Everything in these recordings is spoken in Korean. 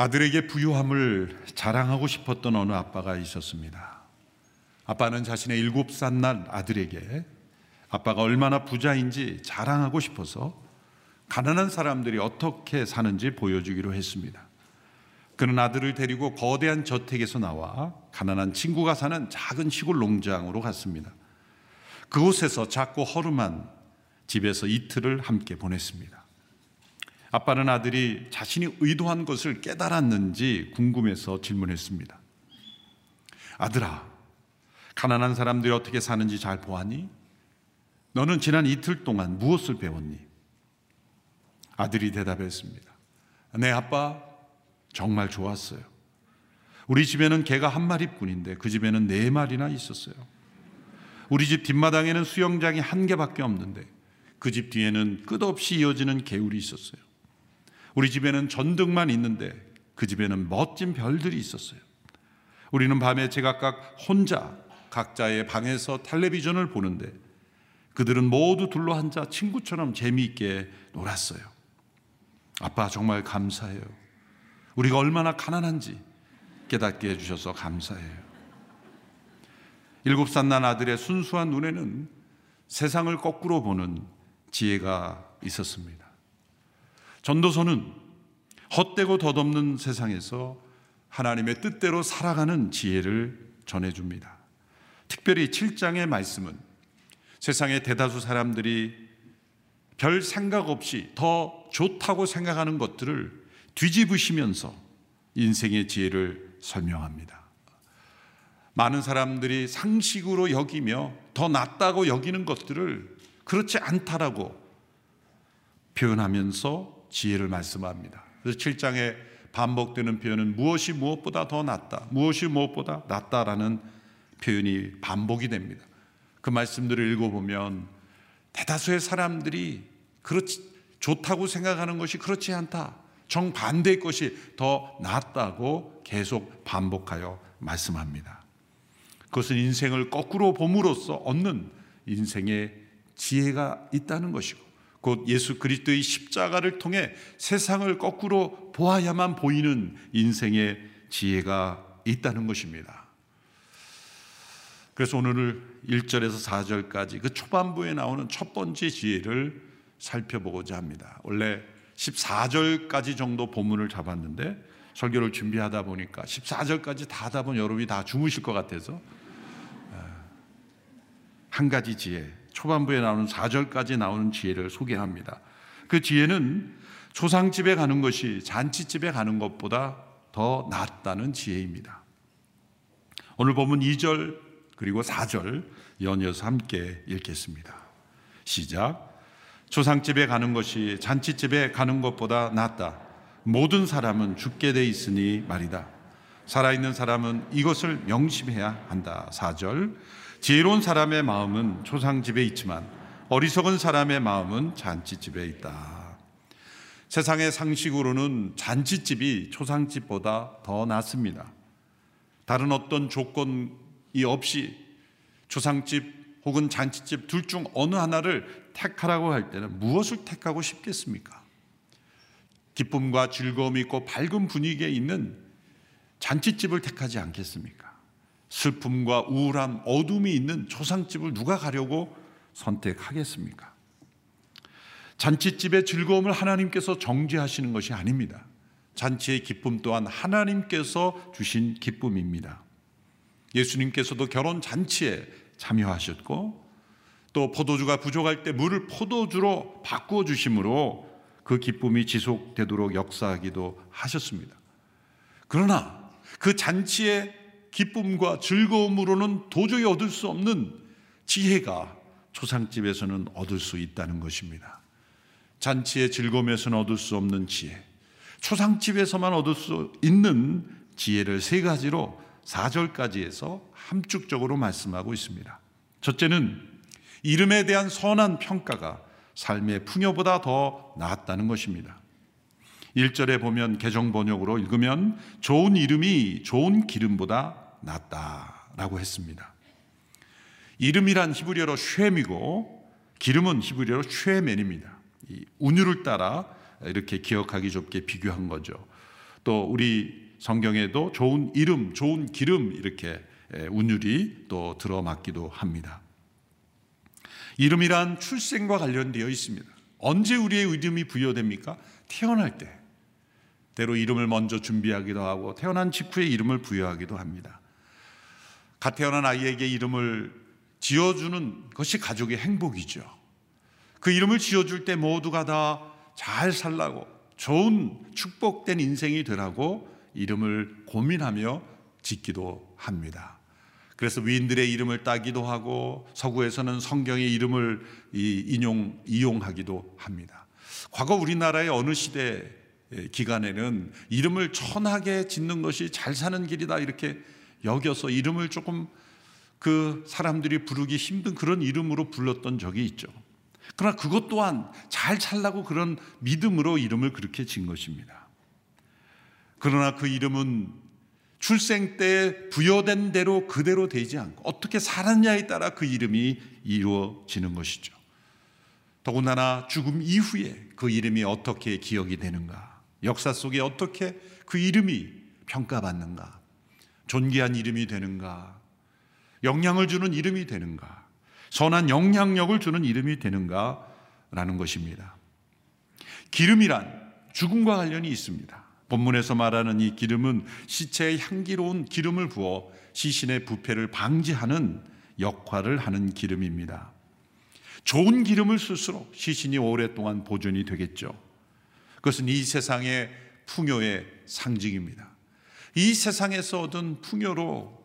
아들에게 부유함을 자랑하고 싶었던 어느 아빠가 있었습니다. 아빠는 자신의 일곱 살 날 아들에게 아빠가 얼마나 부자인지 자랑하고 싶어서 가난한 사람들이 어떻게 사는지 보여주기로 했습니다. 그는 아들을 데리고 거대한 저택에서 나와 가난한 친구가 사는 작은 시골 농장으로 갔습니다. 그곳에서 작고 허름한 집에서 이틀을 함께 보냈습니다. 아빠는 아들이 자신이 의도한 것을 깨달았는지 궁금해서 질문했습니다. 아들아, 가난한 사람들이 어떻게 사는지 잘 보았니? 너는 지난 이틀 동안 무엇을 배웠니? 아들이 대답했습니다. 네, 아빠, 정말 좋았어요. 우리 집에는 개가 한 마리뿐인데 그 집에는 네 마리나 있었어요. 우리 집 뒷마당에는 수영장이 한 개밖에 없는데 그 집 뒤에는 끝없이 이어지는 개울이 있었어요. 우리 집에는 전등만 있는데 그 집에는 멋진 별들이 있었어요. 우리는 밤에 제각각 혼자 각자의 방에서 텔레비전을 보는데 그들은 모두 둘러 앉아 친구처럼 재미있게 놀았어요. 아빠 정말 감사해요. 우리가 얼마나 가난한지 깨닫게 해주셔서 감사해요. 일곱 살 난 아들의 순수한 눈에는 세상을 거꾸로 보는 지혜가 있었습니다. 전도서는 헛되고 덧없는 세상에서 하나님의 뜻대로 살아가는 지혜를 전해줍니다. 특별히 7장의 말씀은 세상의 대다수 사람들이 별 생각 없이 더 좋다고 생각하는 것들을 뒤집으시면서 인생의 지혜를 설명합니다. 많은 사람들이 상식으로 여기며 더 낫다고 여기는 것들을 그렇지 않다라고 표현하면서 지혜를 말씀합니다. 그래서 7장에 반복되는 표현은 무엇이 무엇보다 더 낫다, 무엇이 무엇보다 낫다라는 표현이 반복이 됩니다. 그 말씀들을 읽어보면 대다수의 사람들이 그렇지 좋다고 생각하는 것이 그렇지 않다. 정반대의 것이 더 낫다고 계속 반복하여 말씀합니다. 그것은 인생을 거꾸로 봄으로써 얻는 인생의 지혜가 있다는 것이고 곧 예수 그리스도의 십자가를 통해 세상을 거꾸로 보아야만 보이는 인생의 지혜가 있다는 것입니다. 그래서 오늘 1절에서 4절까지 그 초반부에 나오는 첫 번째 지혜를 살펴보고자 합니다. 원래 14절까지 정도 본문을 잡았는데 설교를 준비하다 보니까 14절까지 다 하다 보면 여러분이 다 주무실 것 같아서 한 가지 지혜, 초반부에 나오는 4절까지 나오는 지혜를 소개합니다. 그 지혜는 조상집에 가는 것이 잔치집에 가는 것보다 더 낫다는 지혜입니다. 오늘 보면 2절 그리고 4절 연이어서 함께 읽겠습니다. 시작. 조상집에 가는 것이 잔치집에 가는 것보다 낫다. 모든 사람은 죽게 돼 있으니 말이다. 살아있는 사람은 이것을 명심해야 한다. 4절. 지혜로운 사람의 마음은 조상집에 있지만 어리석은 사람의 마음은 잔치집에 있다. 세상의 상식으로는 잔치집이 초상집보다 더 낫습니다. 다른 어떤 조건이 없이 초상집 혹은 잔치집 둘 중 어느 하나를 택하라고 할 때는 무엇을 택하고 싶겠습니까? 기쁨과 즐거움이 있고 밝은 분위기에 있는 잔치집을 택하지 않겠습니까? 슬픔과 우울함, 어둠이 있는 초상집을 누가 가려고 선택하겠습니까? 잔치집의 즐거움을 하나님께서 정죄하시는 것이 아닙니다. 잔치의 기쁨 또한 하나님께서 주신 기쁨입니다. 예수님께서도 결혼 잔치에 참여하셨고 또 포도주가 부족할 때 물을 포도주로 바꾸어 주심으로 그 기쁨이 지속되도록 역사하기도 하셨습니다. 그러나 그 잔치의 기쁨과 즐거움으로는 도저히 얻을 수 없는 지혜가 초상집에서는 얻을 수 있다는 것입니다. 잔치의 즐거움에서는 얻을 수 없는 지혜, 초상집에서만 얻을 수 있는 지혜를 세 가지로 4절까지 해서 함축적으로 말씀하고 있습니다. 첫째는 이름에 대한 선한 평가가 삶의 풍요보다 더 낫다는 것입니다. 1절에 보면 개정 번역으로 읽으면 좋은 이름이 좋은 기름보다 낫다라고 했습니다. 이름이란 히브리어로 쉐미고 기름은 히브리어로 쉐멘입니다. 이 운율을 따라 이렇게 기억하기 좋게 비교한 거죠. 또 우리 성경에도 좋은 이름, 좋은 기름 이렇게 운율이 또 들어맞기도 합니다. 이름이란 출생과 관련되어 있습니다. 언제 우리의 이름이 부여됩니까? 태어날 때. 때로 이름을 먼저 준비하기도 하고 태어난 직후에 이름을 부여하기도 합니다. 갓 태어난 아이에게 이름을 지어주는 것이 가족의 행복이죠. 그 이름을 지어줄 때 모두가 다 잘 살라고 좋은 축복된 인생이 되라고 이름을 고민하며 짓기도 합니다. 그래서 위인들의 이름을 따기도 하고 서구에서는 성경의 이름을 인용 이용하기도 합니다. 과거 우리나라의 어느 시대 기간에는 이름을 천하게 짓는 것이 잘 사는 길이다 이렇게 여겨서 이름을 조금 그 사람들이 부르기 힘든 그런 이름으로 불렀던 적이 있죠. 그러나 그것 또한 잘 살라고 그런 믿음으로 이름을 그렇게 진 것입니다. 그러나 그 이름은 출생 때 부여된 대로 그대로 되지 않고 어떻게 살았냐에 따라 그 이름이 이루어지는 것이죠. 더군다나 죽음 이후에 그 이름이 어떻게 기억이 되는가, 역사 속에 어떻게 그 이름이 평가받는가, 존귀한 이름이 되는가, 영향을 주는 이름이 되는가, 선한 영향력을 주는 이름이 되는가 라는 것입니다. 기름이란 죽음과 관련이 있습니다. 본문에서 말하는 이 기름은 시체에 향기로운 기름을 부어 시신의 부패를 방지하는 역할을 하는 기름입니다. 좋은 기름을 쓸수록 시신이 오랫동안 보존이 되겠죠. 그것은 이 세상의 풍요의 상징입니다. 이 세상에서 얻은 풍요로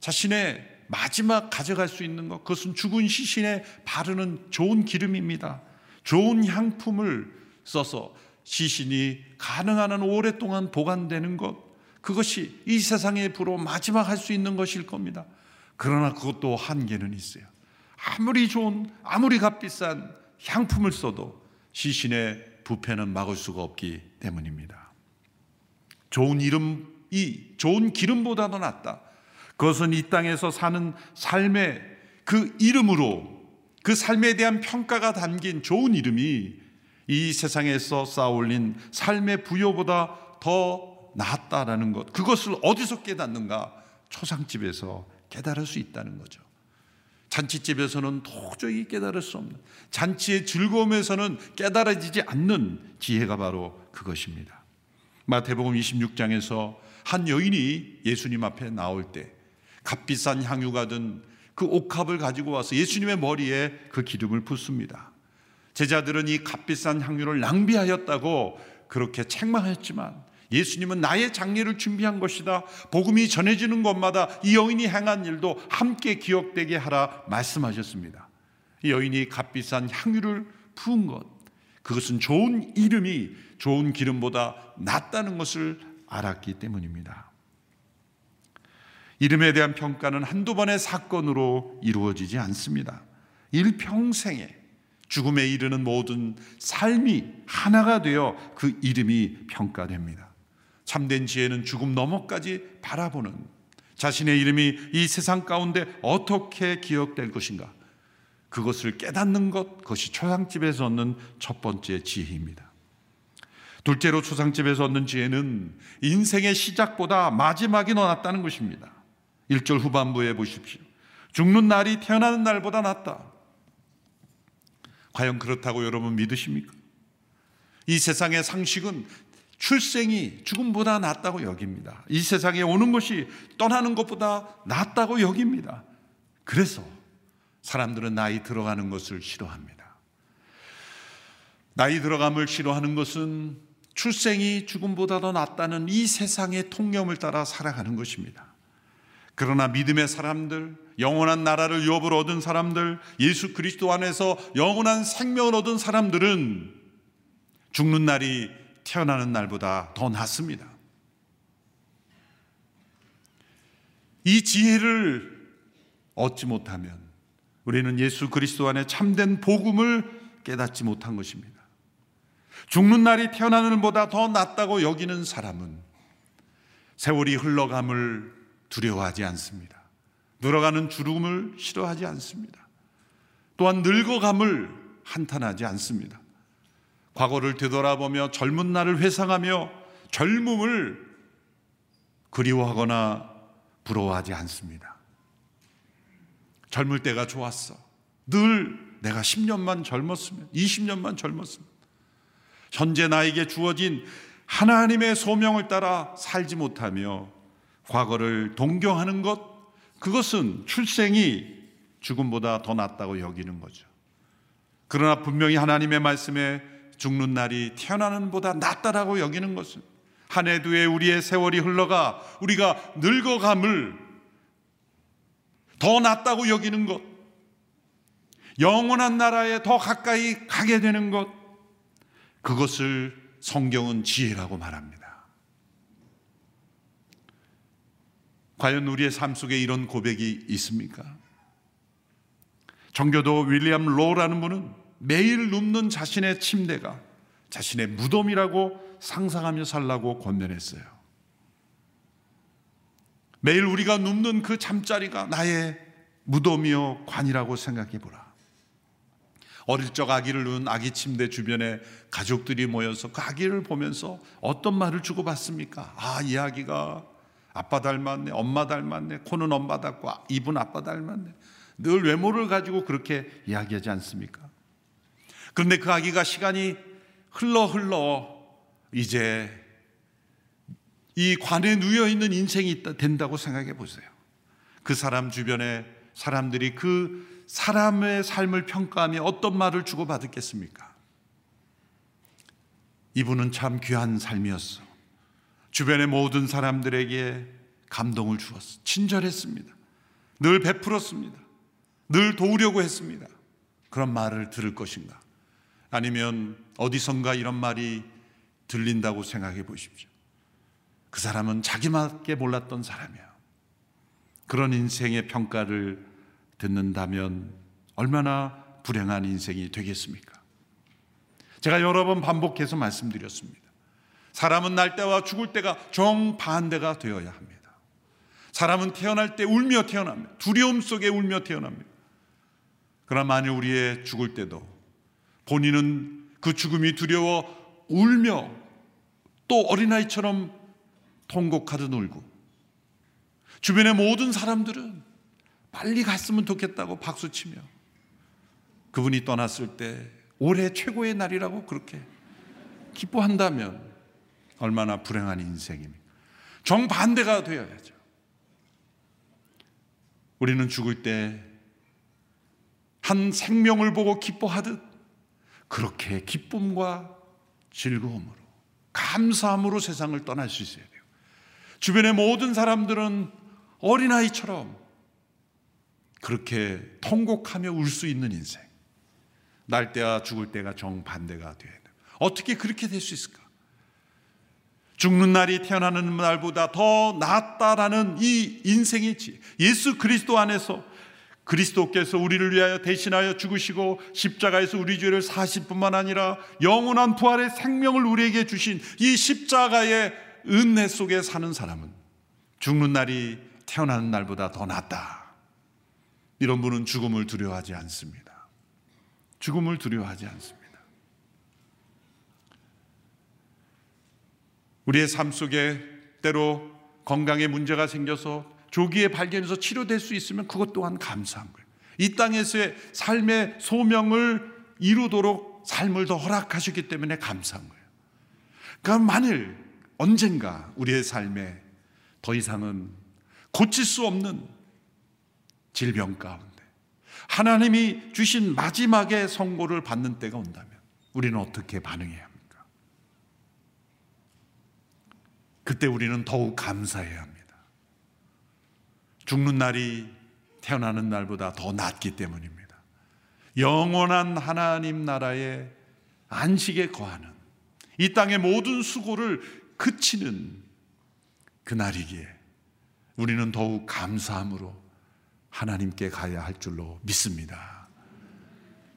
자신의 마지막 가져갈 수 있는 것, 그것은 죽은 시신에 바르는 좋은 기름입니다. 좋은 향품을 써서 시신이 가능한 한 오랫동안 보관되는 것, 그것이 이 세상의 부로 마지막 할 수 있는 것일 겁니다. 그러나 그것도 한계는 있어요. 아무리 좋은, 아무리 값비싼 향품을 써도 시신의 부패는 막을 수가 없기 때문입니다. 좋은 이름 이 좋은 기름보다 도 낫다. 그것은 이 땅에서 사는 삶의 그 이름으로 그 삶에 대한 평가가 담긴 좋은 이름이 이 세상에서 쌓아올린 삶의 부여보다 더 낫다라는 것. 그것을 어디서 깨닫는가? 초상집에서 깨달을 수 있다는 거죠. 잔치집에서는 도저히 깨달을 수 없는 잔치의 즐거움에서는 깨달아지지 않는 지혜가 바로 그것입니다. 마태복음 26장에서 한 여인이 예수님 앞에 나올 때 값비싼 향유가 든 그 옥합을 가지고 와서 예수님의 머리에 그 기름을 붓습니다. 제자들은 이 값비싼 향유를 낭비하였다고 그렇게 책망했지만 예수님은 나의 장례를 준비한 것이다. 복음이 전해지는 곳마다 이 여인이 행한 일도 함께 기억되게 하라 말씀하셨습니다. 이 여인이 값비싼 향유를 부은 것, 그것은 좋은 이름이 좋은 기름보다 낫다는 것을 알았기 때문입니다. 이름에 대한 평가는 한두 번의 사건으로 이루어지지 않습니다. 일평생에 죽음에 이르는 모든 삶이 하나가 되어 그 이름이 평가됩니다. 참된 지혜는 죽음 너머까지 바라보는 자신의 이름이 이 세상 가운데 어떻게 기억될 것인가. 그것을 깨닫는 것, 그것이 초상집에서 얻는 첫 번째 지혜입니다. 둘째로 초상집에서 얻는 지혜는 인생의 시작보다 마지막이 더 낫다는 것입니다. 1절 후반부에 보십시오. 죽는 날이 태어나는 날보다 낫다. 과연 그렇다고 여러분 믿으십니까? 이 세상의 상식은 출생이 죽음보다 낫다고 여깁니다. 이 세상에 오는 것이 떠나는 것보다 낫다고 여깁니다. 그래서 사람들은 나이 들어가는 것을 싫어합니다. 나이 들어감을 싫어하는 것은 출생이 죽음보다 더 낫다는 이 세상의 통념을 따라 살아가는 것입니다. 그러나 믿음의 사람들, 영원한 나라를 유업으로 얻은 사람들, 예수 그리스도 안에서 영원한 생명을 얻은 사람들은 죽는 날이 태어나는 날보다 더 낫습니다. 이 지혜를 얻지 못하면 우리는 예수 그리스도 안에 참된 복음을 깨닫지 못한 것입니다. 죽는 날이 태어나는 날보다 더 낫다고 여기는 사람은 세월이 흘러감을 두려워하지 않습니다. 늘어가는 주름을 싫어하지 않습니다. 또한 늙어감을 한탄하지 않습니다. 과거를 되돌아보며 젊은 날을 회상하며 젊음을 그리워하거나 부러워하지 않습니다. 젊을 때가 좋았어. 늘 내가 10년만 젊었으면, 20년만 젊었으면, 현재 나에게 주어진 하나님의 소명을 따라 살지 못하며 과거를 동경하는 것, 그것은 출생이 죽음보다 더 낫다고 여기는 거죠. 그러나 분명히 하나님의 말씀에 죽는 날이 태어나는 보다 낫다라고 여기는 것은 한 해 두 해 우리의 세월이 흘러가 우리가 늙어감을 더 낫다고 여기는 것, 영원한 나라에 더 가까이 가게 되는 것, 그것을 성경은 지혜라고 말합니다. 과연 우리의 삶 속에 이런 고백이 있습니까? 정교도 윌리엄 로라는 분은 매일 눕는 자신의 침대가 자신의 무덤이라고 상상하며 살라고 권면했어요. 매일 우리가 눕는 그 잠자리가 나의 무덤이요 관이라고 생각해 보라. 어릴 적 아기를 낳은 아기 침대 주변에 가족들이 모여서 그 아기를 보면서 어떤 말을 주고받습니까? 아, 이 아기가 아빠 닮았네, 엄마 닮았네, 코는 엄마 닮고 입은 아빠 닮았네. 늘 외모를 가지고 그렇게 이야기하지 않습니까? 그런데 그 아기가 시간이 흘러 흘러 이제 이 관에 누여 있는 인생이 된다고 생각해 보세요. 그 사람 주변에 사람들이 그 사람의 삶을 평가하며 어떤 말을 주고받았겠습니까? 이분은 참 귀한 삶이었어. 주변의 모든 사람들에게 감동을 주었어. 친절했습니다. 늘 베풀었습니다. 늘 도우려고 했습니다. 그런 말을 들을 것인가? 아니면 어디선가 이런 말이 들린다고 생각해 보십시오. 그 사람은 자기밖에 몰랐던 사람이야. 그런 인생의 평가를 듣는다면 얼마나 불행한 인생이 되겠습니까? 제가 여러 번 반복해서 말씀드렸습니다. 사람은 날 때와 죽을 때가 정반대가 되어야 합니다. 사람은 태어날 때 울며 태어납니다. 두려움 속에 울며 태어납니다. 그러나 만일 우리의 죽을 때도 본인은 그 죽음이 두려워 울며 또 어린아이처럼 통곡하듯 울고 주변의 모든 사람들은 빨리 갔으면 좋겠다고 박수치며 그분이 떠났을 때 올해 최고의 날이라고 그렇게 기뻐한다면 얼마나 불행한 인생입니까? 정반대가 되어야죠. 우리는 죽을 때 한 생명을 보고 기뻐하듯 그렇게 기쁨과 즐거움으로 감사함으로 세상을 떠날 수 있어야 돼요. 주변의 모든 사람들은 어린아이처럼 그렇게 통곡하며 울 수 있는 인생. 날 때와 죽을 때가 정반대가 돼요. 어떻게 그렇게 될 수 있을까? 죽는 날이 태어나는 날보다 더 낫다라는 이 인생의 지 예수 그리스도 안에서 그리스도께서 우리를 위하여 대신하여 죽으시고 십자가에서 우리 죄를 사실 뿐만 아니라 영원한 부활의 생명을 우리에게 주신 이 십자가의 은혜 속에 사는 사람은 죽는 날이 태어나는 날보다 더 낫다. 이런 분은 죽음을 두려워하지 않습니다. 죽음을 두려워하지 않습니다. 우리의 삶 속에 때로 건강에 문제가 생겨서 조기에 발견해서 치료될 수 있으면 그것 또한 감사한 거예요. 이 땅에서의 삶의 소명을 이루도록 삶을 더 허락하셨기 때문에 감사한 거예요. 그럼 만일 언젠가 우리의 삶에 더 이상은 고칠 수 없는 질병 가운데 하나님이 주신 마지막의 선고를 받는 때가 온다면 우리는 어떻게 반응해야 합니까? 그때 우리는 더욱 감사해야 합니다. 죽는 날이 태어나는 날보다 더 낫기 때문입니다. 영원한 하나님 나라의 안식에 거하는 이 땅의 모든 수고를 그치는 그날이기에 우리는 더욱 감사함으로 하나님께 가야 할 줄로 믿습니다.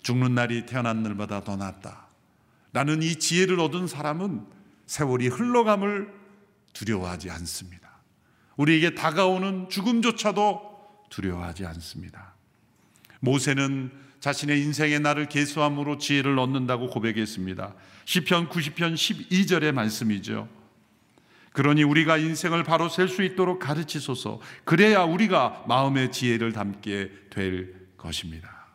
죽는 날이 태어난 날보다 더 낫다. 나는 이 지혜를 얻은 사람은 세월이 흘러감을 두려워하지 않습니다. 우리에게 다가오는 죽음조차도 두려워하지 않습니다. 모세는 자신의 인생의 날을 계수함으로 지혜를 얻는다고 고백했습니다. 시편 90편 12절의 말씀이죠. 그러니 우리가 인생을 바로 셀 수 있도록 가르치소서. 그래야 우리가 마음의 지혜를 담게 될 것입니다.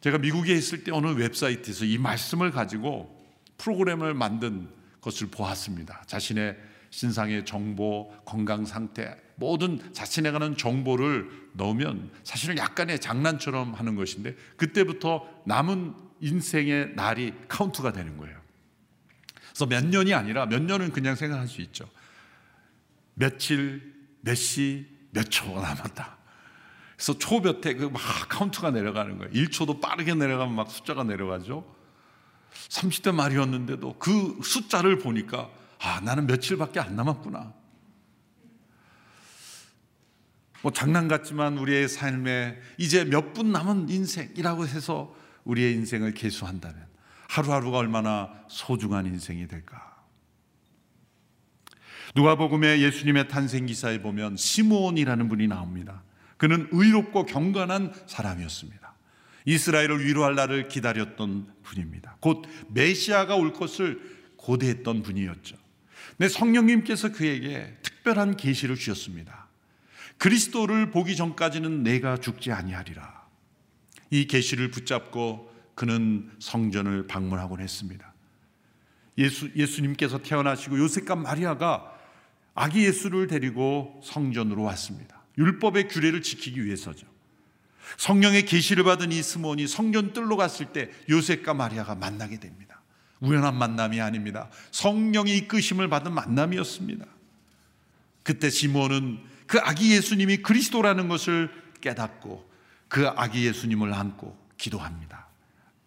제가 미국에 있을 때 어느 웹사이트에서 이 말씀을 가지고 프로그램을 만든 것을 보았습니다. 자신의 신상의 정보, 건강 상태, 모든 자신에 관한 정보를 넣으면 사실은 약간의 장난처럼 하는 것인데 그때부터 남은 인생의 날이 카운트가 되는 거예요. 그래서 몇 년이 아니라 몇 년은 그냥 생각할 수 있죠. 며칠, 몇 시, 몇 초가 남았다. 그래서 초몇에 그 막 카운트가 내려가는 거예요. 1초도 빠르게 내려가면 막 숫자가 내려가죠. 30대 말이었는데도 그 숫자를 보니까 아, 나는 며칠밖에 안 남았구나. 뭐 장난 같지만 우리의 삶에 이제 몇 분 남은 인생이라고 해서 우리의 인생을 계수한다면 하루하루가 얼마나 소중한 인생이 될까? 누가복음의 예수님의 탄생 기사에 보면 시므온이라는 분이 나옵니다. 그는 의롭고 경건한 사람이었습니다. 이스라엘을 위로할 날을 기다렸던 분입니다. 곧 메시아가 올 것을 고대했던 분이었죠. 내 성령님께서 그에게 특별한 계시를 주셨습니다. 그리스도를 보기 전까지는 내가 죽지 아니하리라. 이 계시를 붙잡고 그는 성전을 방문하곤 했습니다. 예수, 예수님께서 태어나시고 요셉과 마리아가 아기 예수를 데리고 성전으로 왔습니다. 율법의 규례를 지키기 위해서죠. 성령의 계시를 받은 이 스몬이 성전 뜰로 갔을 때 요셉과 마리아가 만나게 됩니다. 우연한 만남이 아닙니다. 성령이 이끄심을 받은 만남이었습니다. 그때 시몬은 그 아기 예수님이 그리스도라는 것을 깨닫고 그 아기 예수님을 안고 기도합니다.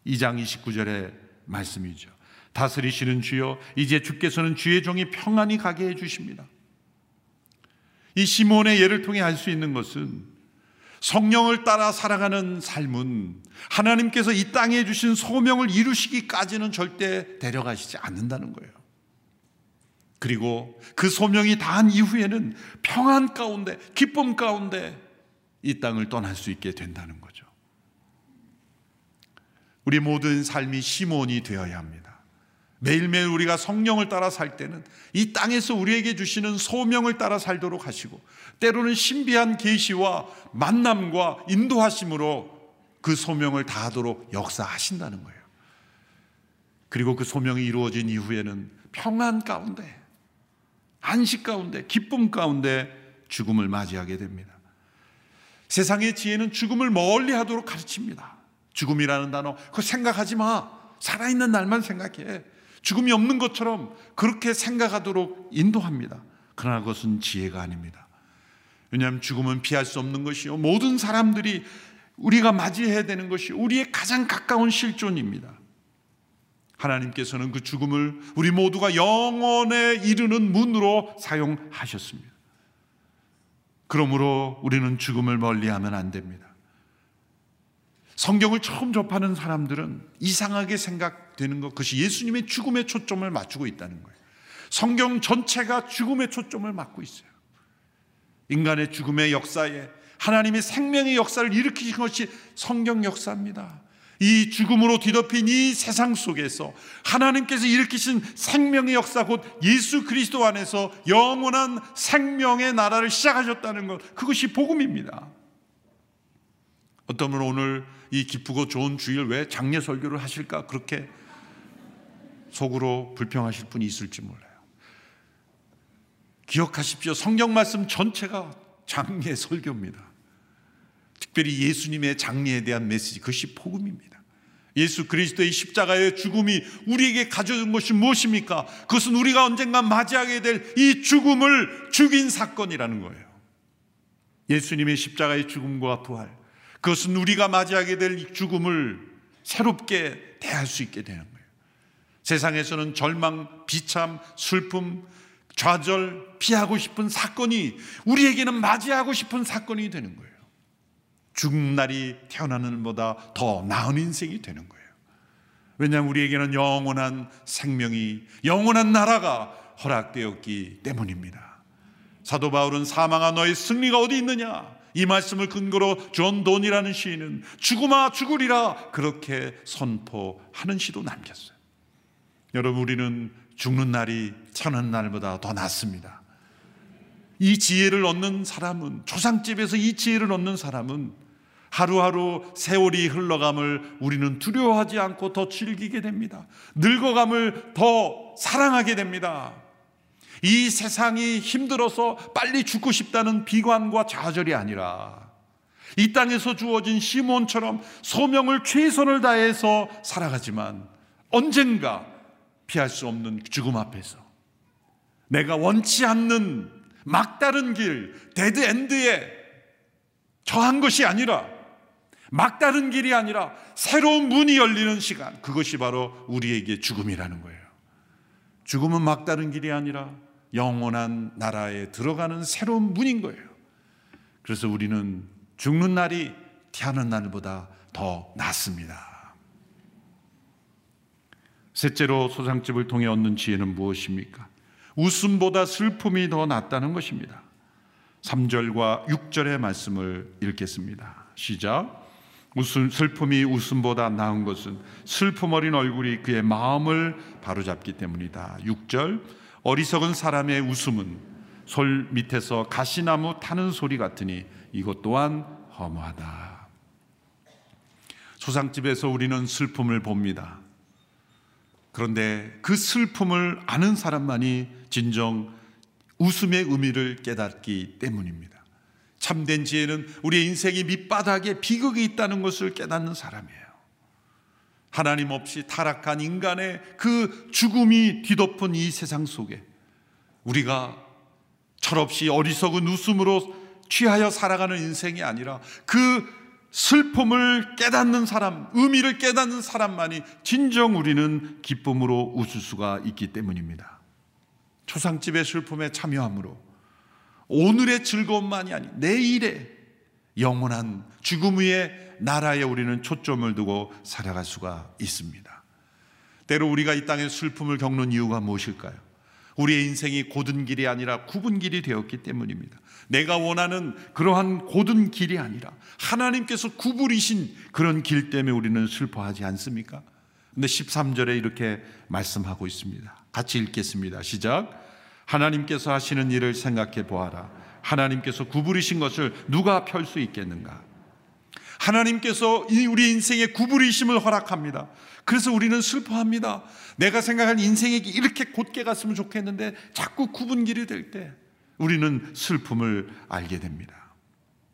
2장 29절의 말씀이죠. 다스리시는 주여 이제 주께서는 주의 종이 평안히 가게 해 주십니다. 이 시몬의 예를 통해 알 수 있는 것은 성령을 따라 살아가는 삶은 하나님께서 이 땅에 주신 소명을 이루시기까지는 절대 데려가시지 않는다는 거예요. 그리고 그 소명이 다한 이후에는 평안 가운데, 기쁨 가운데 이 땅을 떠날 수 있게 된다는 거죠. 우리 모든 삶이 시몬이 되어야 합니다. 매일매일 우리가 성령을 따라 살 때는 이 땅에서 우리에게 주시는 소명을 따라 살도록 하시고 때로는 신비한 계시와 만남과 인도하심으로 그 소명을 다하도록 역사하신다는 거예요. 그리고 그 소명이 이루어진 이후에는 평안 가운데 안식 가운데 기쁨 가운데 죽음을 맞이하게 됩니다. 세상의 지혜는 죽음을 멀리 하도록 가르칩니다. 죽음이라는 단어, 그거 생각하지 마. 살아있는 날만 생각해. 죽음이 없는 것처럼 그렇게 생각하도록 인도합니다. 그러나 그것은 지혜가 아닙니다. 왜냐하면 죽음은 피할 수 없는 것이요. 모든 사람들이 우리가 맞이해야 되는 것이 우리의 가장 가까운 실존입니다. 하나님께서는 그 죽음을 우리 모두가 영원에 이르는 문으로 사용하셨습니다. 그러므로 우리는 죽음을 멀리하면 안 됩니다. 성경을 처음 접하는 사람들은 이상하게 생각되는 것, 그것이 예수님의 죽음에 초점을 맞추고 있다는 거예요. 성경 전체가 죽음에 초점을 맞고 있어요. 인간의 죽음의 역사에 하나님의 생명의 역사를 일으키신 것이 성경 역사입니다. 이 죽음으로 뒤덮인 이 세상 속에서 하나님께서 일으키신 생명의 역사 곧 예수 그리스도 안에서 영원한 생명의 나라를 시작하셨다는 것 그것이 복음입니다. 어떤 분은 오늘 이 기쁘고 좋은 주일 왜 장례 설교를 하실까 그렇게 속으로 불평하실 분이 있을지 몰라요. 기억하십시오. 성경 말씀 전체가 장례 설교입니다. 특별히 예수님의 장례에 대한 메시지 그것이 복음입니다. 예수 그리스도의 십자가의 죽음이 우리에게 가져준 것이 무엇입니까? 그것은 우리가 언젠가 맞이하게 될 이 죽음을 죽인 사건이라는 거예요. 예수님의 십자가의 죽음과 부활. 그것은 우리가 맞이하게 될 죽음을 새롭게 대할 수 있게 되는 거예요. 세상에서는 절망, 비참, 슬픔, 좌절, 피하고 싶은 사건이 우리에게는 맞이하고 싶은 사건이 되는 거예요. 죽는 날이 태어나는 보다 더 나은 인생이 되는 거예요. 왜냐하면 우리에게는 영원한 생명이, 영원한 나라가 허락되었기 때문입니다. 사도 바울은 사망아 너의 승리가 어디 있느냐? 이 말씀을 근거로 존 던이라는 시인은 죽음아 죽으리라 그렇게 선포하는 시도 남겼어요. 여러분 우리는 죽는 날이 사는 날보다 더 낫습니다. 이 지혜를 얻는 사람은 조상집에서 이 지혜를 얻는 사람은 하루하루 세월이 흘러감을 우리는 두려워하지 않고 더 즐기게 됩니다. 늙어감을 더 사랑하게 됩니다. 이 세상이 힘들어서 빨리 죽고 싶다는 비관과 좌절이 아니라 이 땅에서 주어진 시몬처럼 소명을 최선을 다해서 살아가지만 언젠가 피할 수 없는 죽음 앞에서 내가 원치 않는 막다른 길, dead end에 처한 것이 아니라 막다른 길이 아니라 새로운 문이 열리는 시간. 그것이 바로 우리에게 죽음이라는 거예요. 죽음은 막다른 길이 아니라 영원한 나라에 들어가는 새로운 문인 거예요. 그래서 우리는 죽는 날이 태어난 날보다 더 낫습니다. 셋째로 소상집을 통해 얻는 지혜는 무엇입니까? 웃음보다 슬픔이 더 낫다는 것입니다. 3절과 6절의 말씀을 읽겠습니다. 시작. 웃음, 슬픔이 웃음보다 나은 것은 슬픔 어린 얼굴이 그의 마음을 바로잡기 때문이다. 6절 어리석은 사람의 웃음은 솔 밑에서 가시나무 타는 소리 같으니 이것 또한 허무하다. 소상집에서 우리는 슬픔을 봅니다. 그런데 그 슬픔을 아는 사람만이 진정 웃음의 의미를 깨닫기 때문입니다. 참된 지혜는 우리의 인생이 밑바닥에 비극이 있다는 것을 깨닫는 사람이에요. 하나님 없이 타락한 인간의 그 죽음이 뒤덮은 이 세상 속에 우리가 철없이 어리석은 웃음으로 취하여 살아가는 인생이 아니라 그 슬픔을 깨닫는 사람, 의미를 깨닫는 사람만이 진정 우리는 기쁨으로 웃을 수가 있기 때문입니다. 초상집의 슬픔에 참여함으로 오늘의 즐거움만이 아니 내일의 영원한 죽음 위에 나라에 우리는 초점을 두고 살아갈 수가 있습니다. 때로 우리가 이 땅에 슬픔을 겪는 이유가 무엇일까요? 우리의 인생이 고든 길이 아니라 굽은 길이 되었기 때문입니다. 내가 원하는 그러한 고든 길이 아니라 하나님께서 구부리신 그런 길 때문에 우리는 슬퍼하지 않습니까? 근데 13절에 이렇게 말씀하고 있습니다. 같이 읽겠습니다. 시작. 하나님께서 하시는 일을 생각해 보아라. 하나님께서 구부리신 것을 누가 펼 수 있겠는가? 하나님께서 우리 인생에 구부리심을 허락합니다. 그래서 우리는 슬퍼합니다. 내가 생각한 인생이 이렇게 곧게 갔으면 좋겠는데 자꾸 굽은 길이 될 때 우리는 슬픔을 알게 됩니다.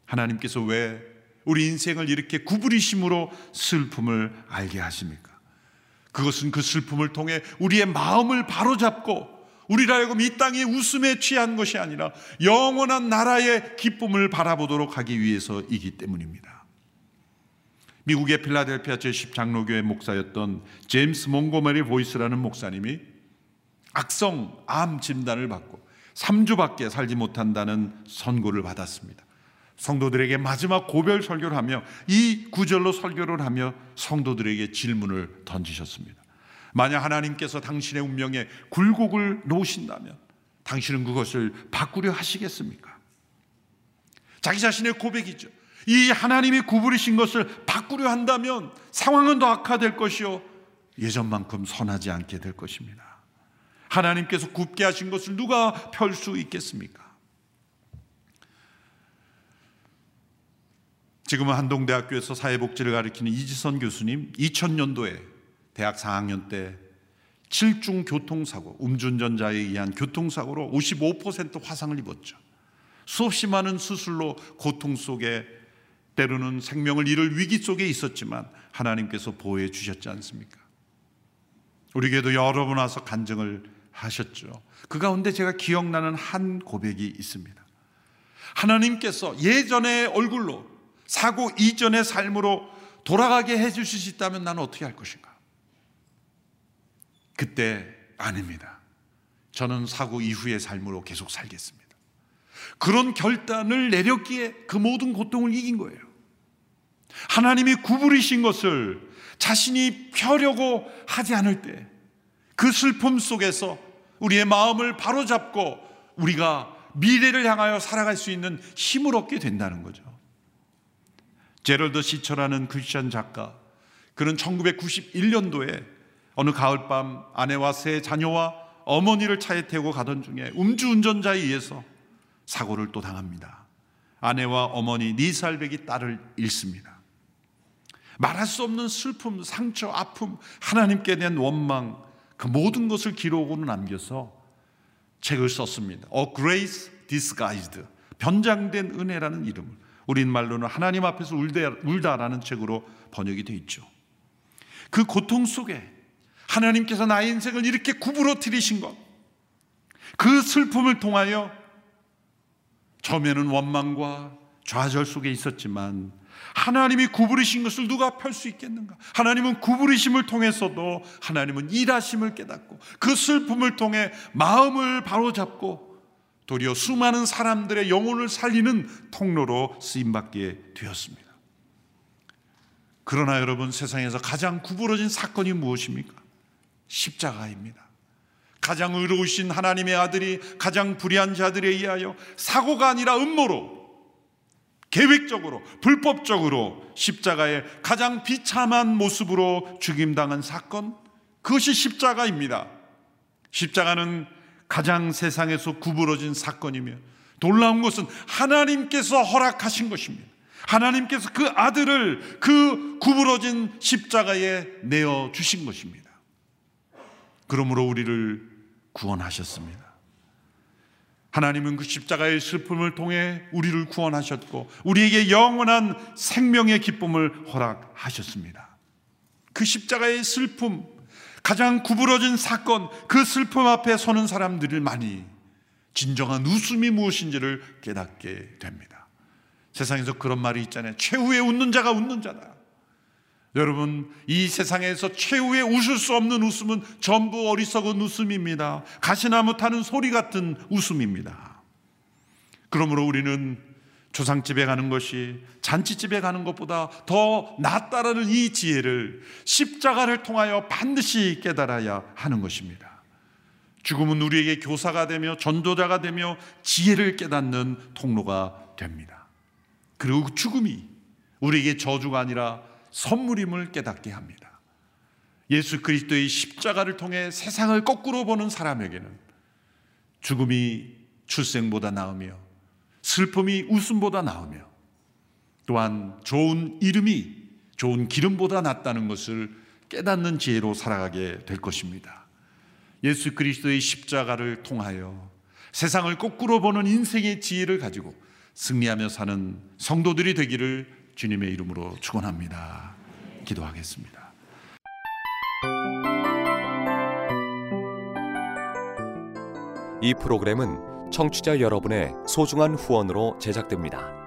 하나님께서 왜 우리 인생을 이렇게 구부리심으로 슬픔을 알게 하십니까? 그것은 그 슬픔을 통해 우리의 마음을 바로잡고 우리라 하여금 이 땅의 웃음에 취한 것이 아니라 영원한 나라의 기쁨을 바라보도록 하기 위해서이기 때문입니다. 미국의 필라델피아 제10장로교회 목사였던 제임스 몽고메리 보이스라는 목사님이 악성 암 진단을 받고 3주밖에 살지 못한다는 선고를 받았습니다. 성도들에게 마지막 고별 설교를 하며 이 구절로 설교를 하며 성도들에게 질문을 던지셨습니다. 만약 하나님께서 당신의 운명에 굴곡을 놓으신다면 당신은 그것을 바꾸려 하시겠습니까? 자기 자신의 고백이죠. 이 하나님이 구부리신 것을 바꾸려 한다면 상황은 더 악화될 것이요. 예전만큼 선하지 않게 될 것입니다. 하나님께서 굽게 하신 것을 누가 펼 수 있겠습니까? 지금은 한동대학교에서 사회복지를 가르치는 이지선 교수님 2000년도에 대학 4학년 때 7중 교통사고, 음주운전자에 의한 교통사고로 55% 화상을 입었죠. 수없이 많은 수술로 고통 속에 때로는 생명을 잃을 위기 속에 있었지만 하나님께서 보호해 주셨지 않습니까? 우리 교회도 여러 번 와서 간증을 하셨죠. 그 가운데 제가 기억나는 한 고백이 있습니다. 하나님께서 예전의 얼굴로 사고 이전의 삶으로 돌아가게 해 주실 수 있다면 나는 어떻게 할 것인가? 그때 아닙니다. 저는 사고 이후의 삶으로 계속 살겠습니다. 그런 결단을 내렸기에 그 모든 고통을 이긴 거예요. 하나님이 구부리신 것을 자신이 펴려고 하지 않을 때 그 슬픔 속에서 우리의 마음을 바로잡고 우리가 미래를 향하여 살아갈 수 있는 힘을 얻게 된다는 거죠. 제럴드 시처라는 크리스천 작가, 그는 1991년도에 어느 가을밤 아내와 세 자녀와 어머니를 차에 태우고 가던 중에 음주운전자에 의해서 사고를 또 당합니다. 아내와 어머니 네 살배기 딸을 잃습니다. 말할 수 없는 슬픔, 상처, 아픔, 하나님께 대한 원망, 그 모든 것을 기록으로 남겨서 책을 썼습니다. A Grace Disguised, 변장된 은혜라는 이름을 우리말로는 하나님 앞에서 울다, 라는 책으로 번역이 되어 있죠. 그 고통 속에 하나님께서 나의 인생을 이렇게 구부러뜨리신 것, 그 슬픔을 통하여 처음에는 원망과 좌절 속에 있었지만 하나님이 구부리신 것을 누가 펼 수 있겠는가? 하나님은 구부리심을 통해서도 하나님은 일하심을 깨닫고 그 슬픔을 통해 마음을 바로잡고 도리어 수많은 사람들의 영혼을 살리는 통로로 쓰임받게 되었습니다. 그러나 여러분 세상에서 가장 구부러진 사건이 무엇입니까? 십자가입니다. 가장 의로우신 하나님의 아들이 가장 불의한 자들에 의하여 사고가 아니라 음모로 계획적으로 불법적으로 십자가의 가장 비참한 모습으로 죽임당한 사건 그것이 십자가입니다. 십자가는 가장 세상에서 구부러진 사건이며 놀라운 것은 하나님께서 허락하신 것입니다. 하나님께서 그 아들을 그 구부러진 십자가에 내어 주신 것입니다. 그러므로 우리를 구원하셨습니다. 하나님은 그 십자가의 슬픔을 통해 우리를 구원하셨고 우리에게 영원한 생명의 기쁨을 허락하셨습니다. 그 십자가의 슬픔, 가장 구부러진 사건, 그 슬픔 앞에 서는 사람들을 많이 진정한 웃음이 무엇인지를 깨닫게 됩니다. 세상에서 그런 말이 있잖아요. 최후의 웃는 자가 웃는 자다. 여러분, 이 세상에서 최후의 웃을 수 없는 웃음은 전부 어리석은 웃음입니다. 가시나무 타는 소리 같은 웃음입니다. 그러므로 우리는 조상집에 가는 것이 잔치집에 가는 것보다 더 낫다라는 이 지혜를 십자가를 통하여 반드시 깨달아야 하는 것입니다. 죽음은 우리에게 교사가 되며 전도자가 되며 지혜를 깨닫는 통로가 됩니다. 그리고 죽음이 우리에게 저주가 아니라 선물임을 깨닫게 합니다. 예수 그리스도의 십자가를 통해 세상을 거꾸로 보는 사람에게는 죽음이 출생보다 나으며 슬픔이 웃음보다 나으며 또한 좋은 이름이 좋은 기름보다 낫다는 것을 깨닫는 지혜로 살아가게 될 것입니다. 예수 그리스도의 십자가를 통하여 세상을 거꾸로 보는 인생의 지혜를 가지고 승리하며 사는 성도들이 되기를 주님의 이름으로 축원합니다. 기도하겠습니다. 이 프로그램은 청취자 여러분의 소중한 후원으로 제작됩니다.